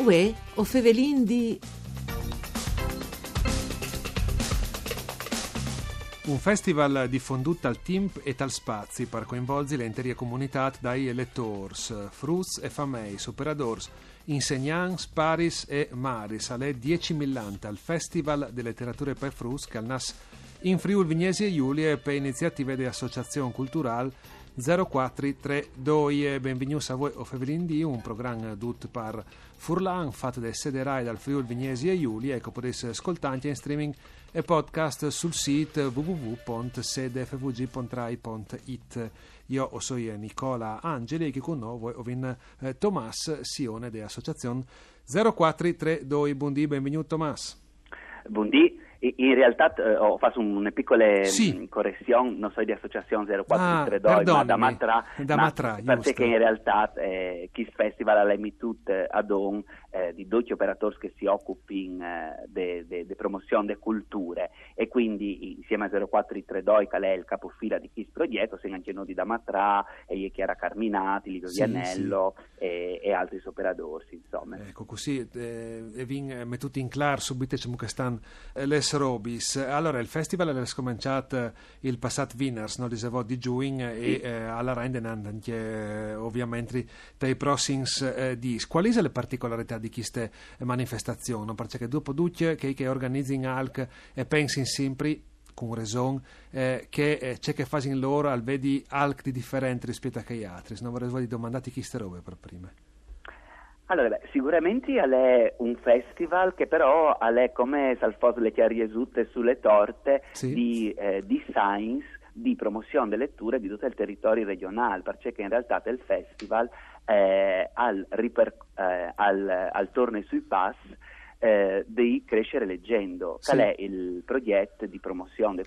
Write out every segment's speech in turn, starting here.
Uè, o fevelin di... Un festival diffondut al temp e tal spazi per coinvolgere l'intera comunità dai elettori, fruits e famei, operadors, insegnants, paris e maris, alle 10 millanta al Festival di Letterature per Fruits che al nas in Friuli Vignesi e Giulia per iniziative di associazione culturale 0432 e benvenuti a voi o Fevelin di un programma tutto per Furlan fatto da Sederai dal Friuli Vignesi e Giulia ecco potete ascoltare in streaming e podcast sul sito www.sedefvg.rai.it io sono Nicola Angeli e con noi ovin eh, Tomas Sione dell'associazione 0432 buondì benvenuto Tomas. Buondì in realtà eh, ho fatto una piccola sì. Mm, correzione, non so di associazione 0432, ah, ma da Matra, da Matra perché in realtà eh, Kiss Festival tutto ad un eh, di 12 operatori che si occupano eh, di promozione delle culture e quindi insieme a 0432 che è il capofila di Kiss Progetto, si anche noi da Matra, e Chiara Carminati, Livio sì, Vianello sì. E, e, altri operatori insomma. Ecco così eh, e vi mettuti in chiaro subito diciamo che stanno eh, le Robis. Allora, il festival è scominciato il passato Winners, no? di giugno sì. e eh, alla rende anche eh, ovviamente dai prossimi eh, dis. Quali sono le particolarità di queste manifestazioni? Perché dopo tutte che, che organizzano ALC e pensano sempre con ragione eh, che eh, c'è che fanno loro al vedi ALC di differente rispetto a che altri. Non vorrei domandare queste robe per prima. Allora, beh, sicuramente è un festival che però è come Salfos le chiariesute sulle torte sì. di, eh, di science, di promozione delle letture di tutto il territorio regionale, perché in realtà il festival eh, al, riper, eh, al, al torne sui pass eh, di Crescere Leggendo, sì. che è il progetto di promozione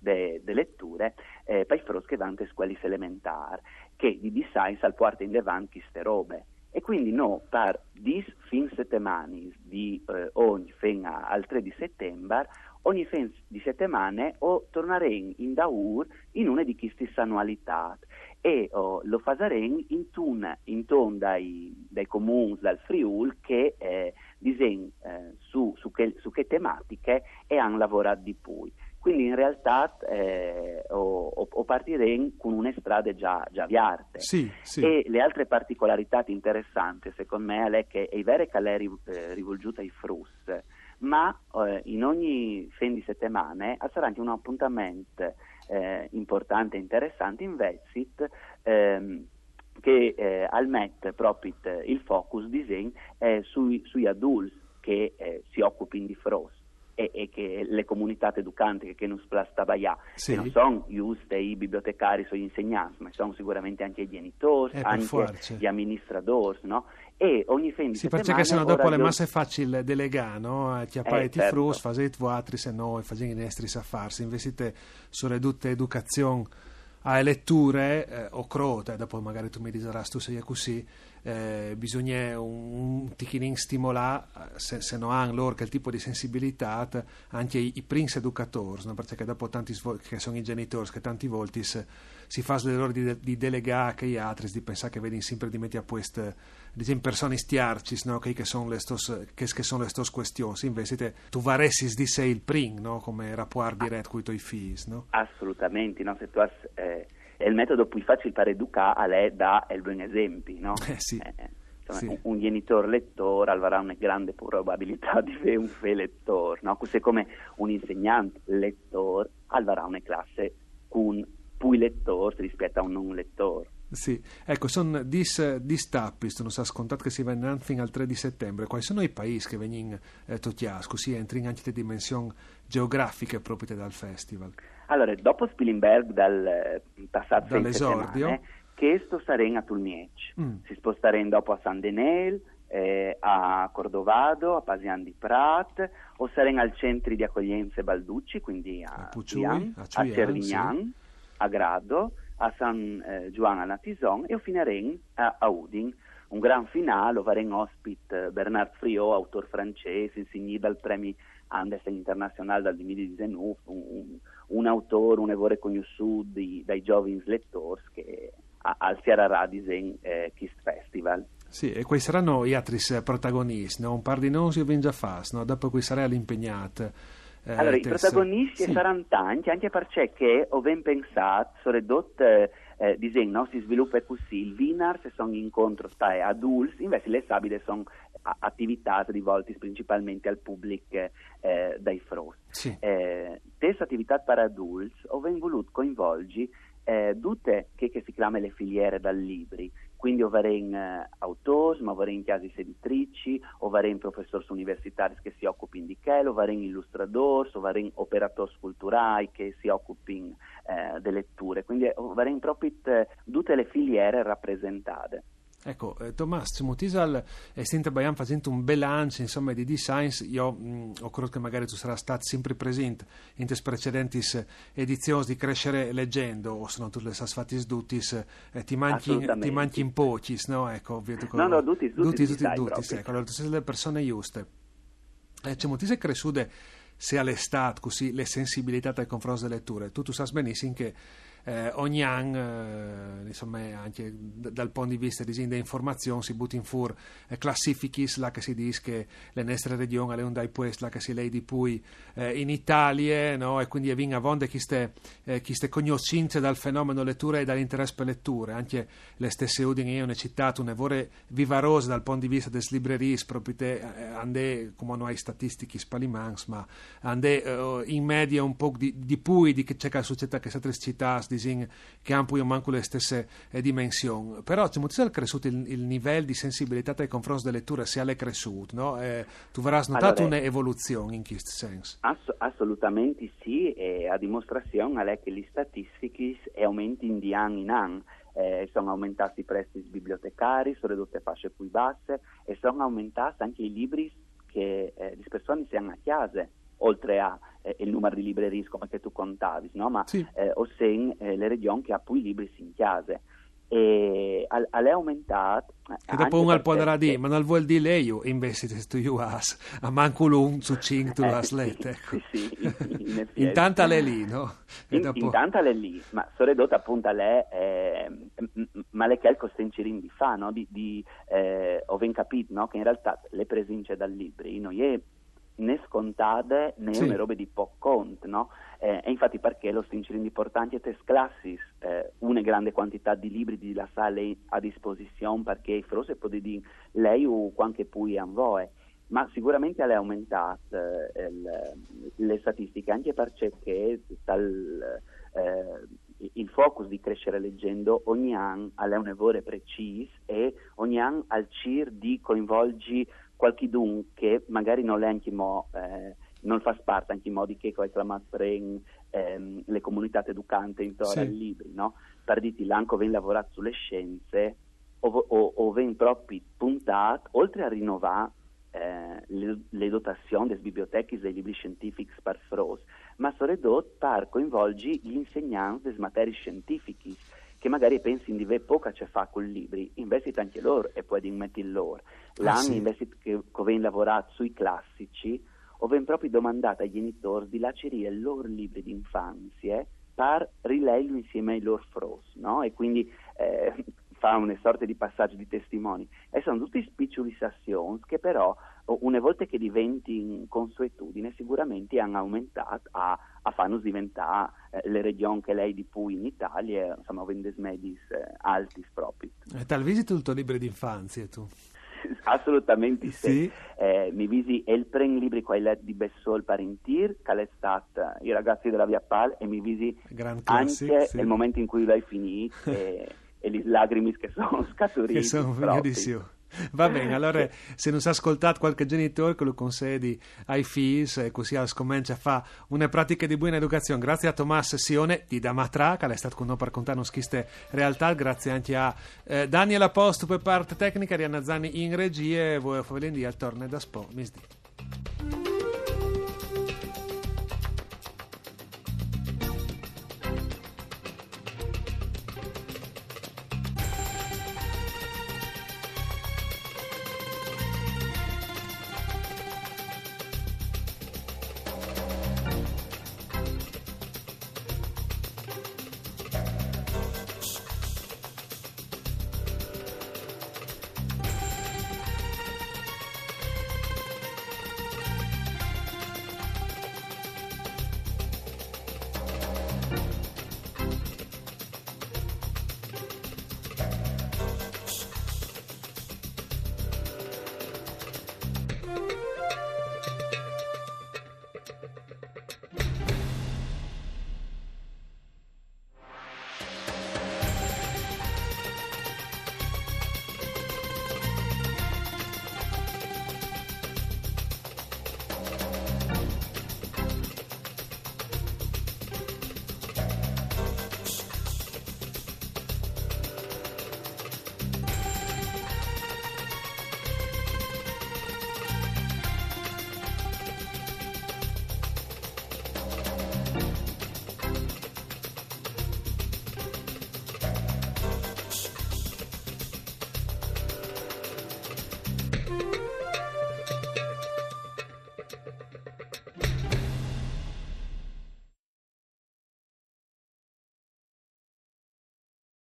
delle de letture eh, per i froschi davanti scuole elementari, che di design al porta in avanti queste robe. E quindi no, per dis fin settimane di eh, ogni fino al 3 di settembre, ogni fin di settimane o torneremo in Daur in una di queste annualità e oh, lo faremo in tun, in ton dai, dai comuni dal Friul che eh, disegn, eh, su, su, che, su, che, tematiche e hanno lavorato di più. Quindi in realtà eh, o, o, partiremo con una strada già, già avviate. Sì, sì. E le altre particolarità interessanti, secondo me, è che è vero che lei è eh, rivolta ai frus, ma eh, in ogni fin di settimana sarà anche un appuntamento eh, importante e interessante in Vezit ehm, che eh, al MET proprio il focus disegn è sui, sui adulti che eh, si occupano di fros e, e, che le comunità educanti che non splastavaià sì. non sono giuste i bibliotecari o gli insegnanti ma sono sicuramente anche i genitori eh, anche gli amministratori no? e ogni fin sì, perché se no dopo le masse facili delegare no? ti appare eh, ti certo. frus fate altri se no e fate i nestri a farsi investite su ridotte educazione a letture eh, o crote, dopo magari tu mi dirai tu sei così, eh, bisogna un, un ticchinin stimolare, se, se non hanno loro quel tipo di sensibilità, anche i, i prince educatori, no? perché dopo tanti che sono i genitori, che tanti volte si fa loro di, di delegare che gli altri, di pensare che vedi sempre di mettere a queste diciamo, persone stiarci, no? che, che, sono le stos, che, che sono le stos questioni, invece te, tu varessi di sé il pring, no? come rapport diretto con i tuoi figli. No? Assolutamente, no? se tu hai... Eh è il metodo più facile per educare a lei dà il buon esempio, no? Eh, sì. eh, insomma, sì. un, un, genitore lettore avrà una grande probabilità di avere un fe lettore, no? Così come un insegnante lettore avrà una classe con più lettori rispetto a un non lettore. Sì, ecco, sono dis, dis tappi, non sa scontato che si va innanzi al 3 di settembre. Quali sono i paesi che vengono eh, tocchiati, così entri in anche le dimensioni geografiche proprie dal festival? Allora, dopo Spilimberg dal eh, passato Dall'esordio. questo saremo a Tulmiec, mm. si sposteremo dopo a San Denel, eh, a Cordovado, a Pasian di Prat, o saremo al centro di accoglienza Balducci, quindi a, a, Puciui, Cian, a, a Cervignan, sì. a Grado, a San eh, Giovanni Natison e finiremo a, a Udin. Un gran finale, faremo ospite Bernard Friot, autore francese, insignito dal premio Andersen Internazionale dal 2019, un, un, un autore, un evore conosciuto dai giovani lettori che al Sierra Radisen eh, Kist Festival. Sì, e questi saranno gli altri protagonisti, no? un par di nosi io già fast, no? dopo qui sarà l'impegnat. Eh, allora, i protagonisti sì. saranno tanti, anche perché ho ben pensato, sono ridotte eh, disegno si sviluppa così, il Vinar se sono incontro tra adulti, invece le sabide sono attività rivolte principalmente al pubblico eh, dai frost. Sì. Eh, queste attività per adulti ho voluto coinvolgere eh, tutte che, che si chiamano le filiere dal libri, quindi o in eh, autori, ma in casi editrici, o in professori universitari che si occupino di quello, o in illustratori, o in operatori culturali che si occupino eh, delle letture, quindi o in proprio tutte le filiere rappresentate. Ecco, eh, Tommaso Mutisal è sempre Bayan facendo un bilancio insomma, di design. Io mh, mm, ho credo che magari tu sarai stato sempre presente in queste precedenti edizioni di Crescere Leggendo, o se non tu le sai fatti dutis, eh, ti, manchi, ti manchi in pochi, no? Ecco, vedo no, no, dutis, dutis, dutis, dutis, ecco, allora tu sei le persone giuste. Eh, c'è Mutisal è cresciuto se all'estate così le sensibilità nei confronti delle letture. Tu, tu sai benissimo che eh, ogni anno, eh, insomma, anche d- dal punto di vista di informazioni, si butta in fur eh, classifiche là che si dice che le nostre regioni hanno un dai puest, là che si lei di poi eh, in Italia, no? e quindi vinga a vonde chi ste, eh, chi ste conoscenze dal fenomeno lettura e dall'interesse per letture, anche le stesse udine io ne citato, un evore vivaroso dal punto di vista des libreris, proprio te, eh, ande, come non hai statistiche spalimans, ma ande uh, in media un po' di, di pui di che c'è la società che è città disin che hanno poi manco le stesse eh, dimensioni. Però c'è molto cresciuto il, il, livello di sensibilità nei confronti delle letture, se è cresciuto, no? eh, tu avrai notato allora, un'evoluzione in questo senso? Ass- assolutamente sì, e a dimostrazione è che le statistiche aumentano di anno in anno. Eh, sono aumentati i prestiti bibliotecari, sono ridotte fasce più basse e sono aumentati anche i libri che eh, le persone si hanno a chiesa oltre a eh, il numero di librerie come che tu contavi, no? ma sì. eh, o sen eh, le regioni che ha poi libri in chiase. E è aumentato e dopo un al podrà dire ma non vuol dire lei invece tu io has a manco un su cinque tu has lette ecco. sì, in intanto è lì no? In, dopo... intanto è lì ma Soredotta appunto lei eh, ma le che è il costencirin di fa no? di, di eh, ho ben capito no? che in realtà le presince dal libro noi è né scontate né sì. una roba di poco conto, no? Eh, e infatti perché lo stincerino importante è tes classis, eh, una grande quantità di libri di la sala a disposizione perché forse può dire lei o quanche poi a voi, ma sicuramente le ha aumentato eh, le statistiche anche perché dal, eh, il focus di crescere leggendo ogni anno ha un evore preciso e ogni anno al CIR di coinvolgi qualche dun che magari non è anche mo, eh, non fa parte anche modi che come chiamassero ehm, le comunità educante intorno sì. ai libri, no? Per dirti, l'anco ven lavorato sulle scienze o, o, o ven proprio puntato, oltre a rinnovare eh, le, le, dotazioni delle biblioteche dei libri scientifici per FROS, ma ridotte per coinvolgere gli insegnanti delle materie scientifiche che magari pensi di avere poca ce fa con i libri, investi anche loro e poi metti loro. Ah, L'anno ah, sì. che ven lavorato sui classici, o ven proprio domandato ai genitori di lacerire i loro libri di infanzia per rileggere insieme ai loro fros, no? E quindi eh, fa una sorta di passaggio di testimoni. E sono tutte specializzazioni che però una volta che diventi in consuetudine sicuramente hanno aumentato a, a farnos diventare eh, le regioni che lei di più in Italia, insomma, vendes medis eh, altis proprio. E tal visito il tuo libro di infanzia tu? Assolutamente sì. sì. Eh, mi visi il pren libri quelli di Bessol Parentir, che è stato i ragazzi della Via Pal, e mi visi anche sì. il momento in cui l'hai finito e, e le lacrime che sono scaturite. Che sono venute Va bene, allora se non si è ascoltato qualche genitore che lo concedi ai figli e così comincia a fare una pratica di buona educazione. Grazie a Tomas Sione di Damatra che è stato con noi per raccontarci queste realtà, grazie anche a eh, Daniela Posto per parte tecnica, Rianna Zanni in regia e voi a Favelindi al torno da Spo. Misdi.